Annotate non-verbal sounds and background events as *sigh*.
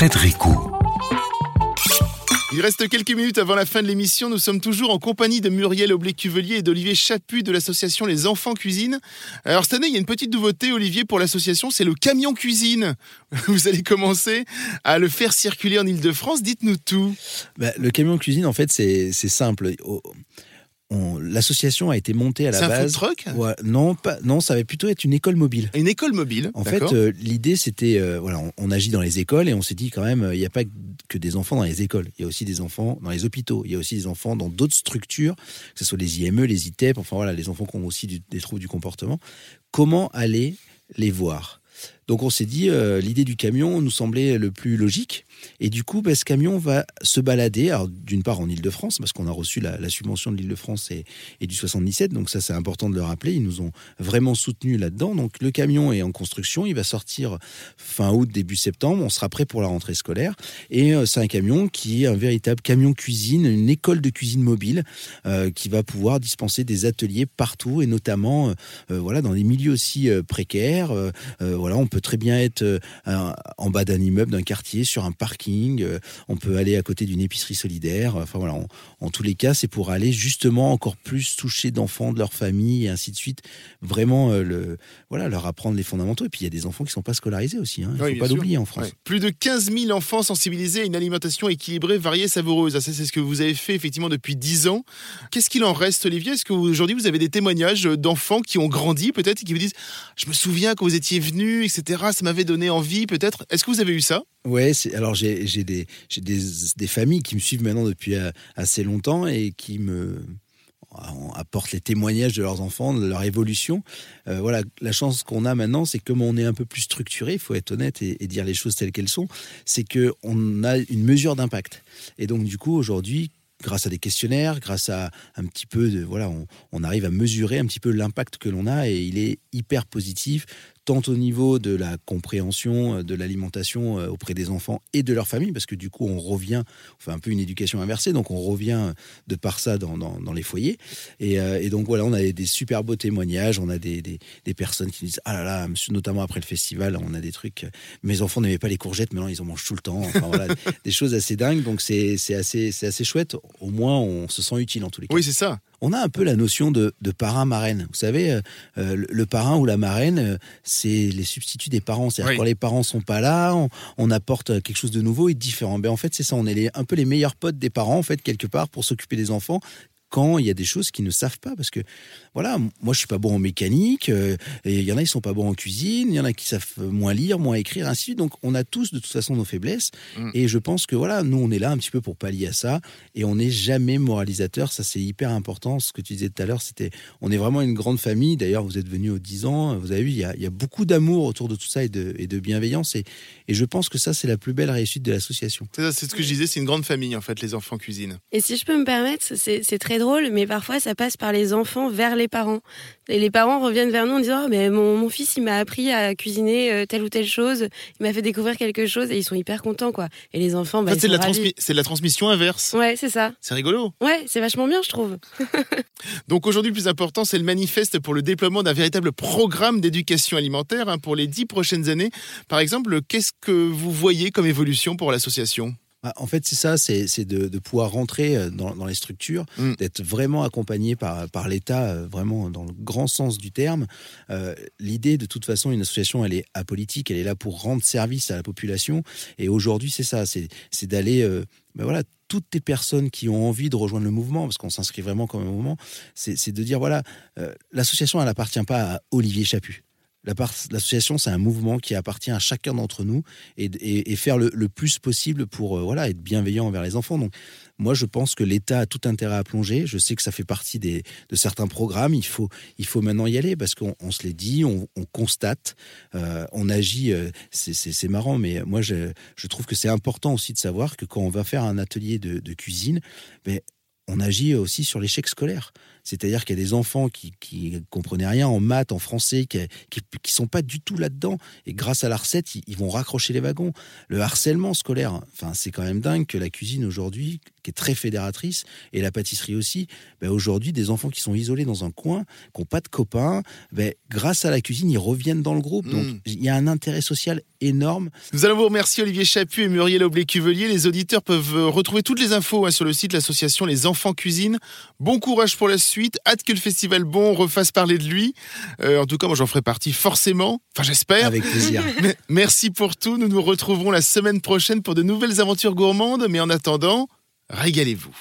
Frédéric il reste quelques minutes avant la fin de l'émission. Nous sommes toujours en compagnie de Muriel Aublé-Cuvelier et d'Olivier Chaput de l'association Les Enfants Cuisine. Alors cette année, il y a une petite nouveauté, Olivier, pour l'association, c'est le camion cuisine. *laughs* Vous allez commencer à le faire circuler en Ile-de-France. Dites-nous tout. Bah, le camion cuisine, en fait, c'est simple l'association a été montée à la base. C'est un food truck? Non, pas, non, ça va plutôt être une école mobile. Une école mobile. En fait, euh, l'idée c'était, euh, voilà, on, agit dans les écoles et on s'est dit quand même, euh, il n'y a pas que des enfants dans les écoles. Il y a aussi des enfants dans les hôpitaux. Il y a aussi des enfants dans d'autres structures, que ce soit les IME, les ITEP, enfin voilà, les enfants qui ont aussi des troubles du comportement. Comment aller les voir? Donc on s'est dit, euh, l'idée du camion nous semblait le plus logique. Et du coup, bah, ce camion va se balader, d'une part en Ile-de-France, parce qu'on a reçu la, subvention de l'Île-de-France et, du 77, donc ça c'est important de le rappeler, ils nous ont vraiment soutenus là-dedans. Donc le camion est en construction, il va sortir fin août, début septembre, on sera prêt pour la rentrée scolaire. Et euh, c'est un camion qui est un véritable camion cuisine, une école de cuisine mobile, euh, qui va pouvoir dispenser des ateliers partout, et notamment voilà, dans des milieux aussi précaires. voilà, on peut très bien être euh, en bas d'un immeuble, d'un quartier, sur un parking. Euh, on peut aller à côté d'une épicerie solidaire. Enfin voilà, en tous les cas, c'est pour aller justement encore plus toucher d'enfants, de leur famille et ainsi de suite. Vraiment, euh, le, voilà, leur apprendre les fondamentaux. Et puis il y a des enfants qui ne sont pas scolarisés aussi. Hein. Il ne faut pas l'oublier en France. Plus de 15 000 enfants sensibilisés à une alimentation équilibrée, variée, savoureuse. Ça, c'est ce que vous avez fait effectivement depuis 10 ans. Qu'est-ce qu'il en reste, Olivier? Est-ce qu'aujourd'hui vous avez des témoignages d'enfants qui ont grandi peut-être et qui vous disent Je me souviens quand vous étiez venu, etc. Ça m'avait donné envie, peut-être. Est-ce que vous avez eu ça? Ouais, alors j'ai des, familles qui me suivent maintenant depuis euh, assez longtemps et qui me apportent les témoignages de leurs enfants, de leur évolution. Euh, voilà, la chance qu'on a maintenant, c'est que comme on est un peu plus structuré, il faut être honnête et, dire les choses telles qu'elles sont, c'est qu'on a une mesure d'impact. Et donc du coup, aujourd'hui, grâce à des questionnaires, grâce à un petit peu de voilà, on arrive à mesurer un petit peu l'impact que l'on a et il est hyper positif tant au niveau de la compréhension euh, de l'alimentation euh, auprès des enfants et de leur famille, parce que du coup, on revient, on fait un peu une éducation inversée, donc on revient de par ça dans, les foyers. Euh, et, donc voilà, on a des super beaux témoignages, on a des, personnes qui disent Ah là là, notamment après le festival, on a des trucs. Mes enfants n'aimaient pas les courgettes, maintenant ils en mangent tout le temps. *laughs* Des choses assez dingues, donc c'est assez chouette. Au moins, on se sent utile en tous les cas. Oui, c'est ça on a un peu la notion de, parrain-marraine. Vous savez, euh, euh, le, parrain ou la marraine, euh, c'est les substituts des parents. C'est-à-dire quand les parents sont pas là, on, apporte quelque chose de nouveau et de différent. Ben, en fait, c'est ça. On est un peu les meilleurs potes des parents, en fait, quelque part, pour s'occuper des enfants quand il y a des choses qu'ils ne savent pas. Parce que, voilà, moi, je suis pas bon en mécanique, euh, et il y en a, ils sont pas bons en cuisine, il y en a qui savent moins lire, moins écrire, ainsi de suite. Donc, on a tous, de toute façon, nos faiblesses. Mm. Et je pense que, voilà, nous, on est là un petit peu pour pallier à ça, et on n'est jamais moralisateur. Ça, c'est hyper important. Ce que tu disais tout à l'heure, c'était, on est vraiment une grande famille. D'ailleurs, vous êtes venus aux 10 ans, vous avez vu, il y a, beaucoup d'amour autour de tout ça et de, et de bienveillance. Et, et je pense que ça, c'est la plus belle réussite de l'association. C'est ce que je disais, c'est une grande famille, en fait, les enfants cuisinent. Et si je peux me permettre, c'est très drôle, mais parfois ça passe par les enfants vers les parents. Et les parents reviennent vers nous en disant oh, mais mon, mon, fils il m'a appris à cuisiner euh, telle ou telle chose, il m'a fait découvrir quelque chose et ils sont hyper contents quoi. Et les enfants, bah, c'est de la transmission inverse. Ouais, c'est ça. C'est rigolo. Ouais, c'est vachement bien, je trouve. *laughs* Donc aujourd'hui, le plus important, c'est le manifeste pour le déploiement d'un véritable programme d'éducation alimentaire hein, pour les dix prochaines années. Par exemple, qu'est-ce que vous voyez comme évolution pour l'association? Bah, en fait, c'est ça, c'est de, pouvoir rentrer euh, dans, les structures, mm. d'être vraiment accompagné par, par l'État, euh, vraiment dans le grand sens du terme. Euh, l'idée, de toute façon, une association, elle est apolitique, elle est là pour rendre service à la population. Et aujourd'hui, c'est ça, c'est d'aller, ben voilà, toutes les personnes qui ont envie de rejoindre le mouvement, parce qu'on s'inscrit vraiment comme un mouvement, c'est de dire voilà, l'association, elle n'appartient pas à Olivier Chaput. L'association, c'est un mouvement qui appartient à chacun d'entre nous et, faire le, plus possible pour euh, voilà, être bienveillant envers les enfants. Donc, moi, je pense que l'État a tout intérêt à plonger. Je sais que ça fait partie des, de certains programmes. Il faut, il faut maintenant y aller parce qu'on se l'est dit, on, constate, euh, on agit. Euh, c'est marrant, mais moi, je, je trouve que c'est important aussi de savoir que quand on va faire un atelier de, cuisine, mais ben, on agit aussi sur l'échec scolaire. C'est-à-dire qu'il y a des enfants qui, qui comprenaient rien en maths, en français, qui, qui, qui sont pas du tout là-dedans. Et grâce à la recette, ils, ils vont raccrocher les wagons. Le harcèlement scolaire, enfin, c'est quand même dingue que la cuisine aujourd'hui, qui est très fédératrice, et la pâtisserie aussi, ben aujourd'hui, des enfants qui sont isolés dans un coin, qui n'ont pas de copains, ben, grâce à la cuisine, ils reviennent dans le groupe. Donc, Mm. il y a un intérêt social énorme. Nous allons vous remercier Olivier Chaput et Muriel Oblé-Cuvelier. Les auditeurs peuvent euh, retrouver toutes les infos hein, sur le site de l'association Les Enfants Cuisine. Bon courage pour la suite. Hâte que le festival Bon refasse parler de lui. Euh, en tout cas, moi j'en ferai partie forcément. Enfin, j'espère. Avec plaisir. *laughs* Mais- Merci pour tout. Nous nous retrouverons la semaine prochaine pour de nouvelles aventures gourmandes. Mais en attendant, régalez-vous.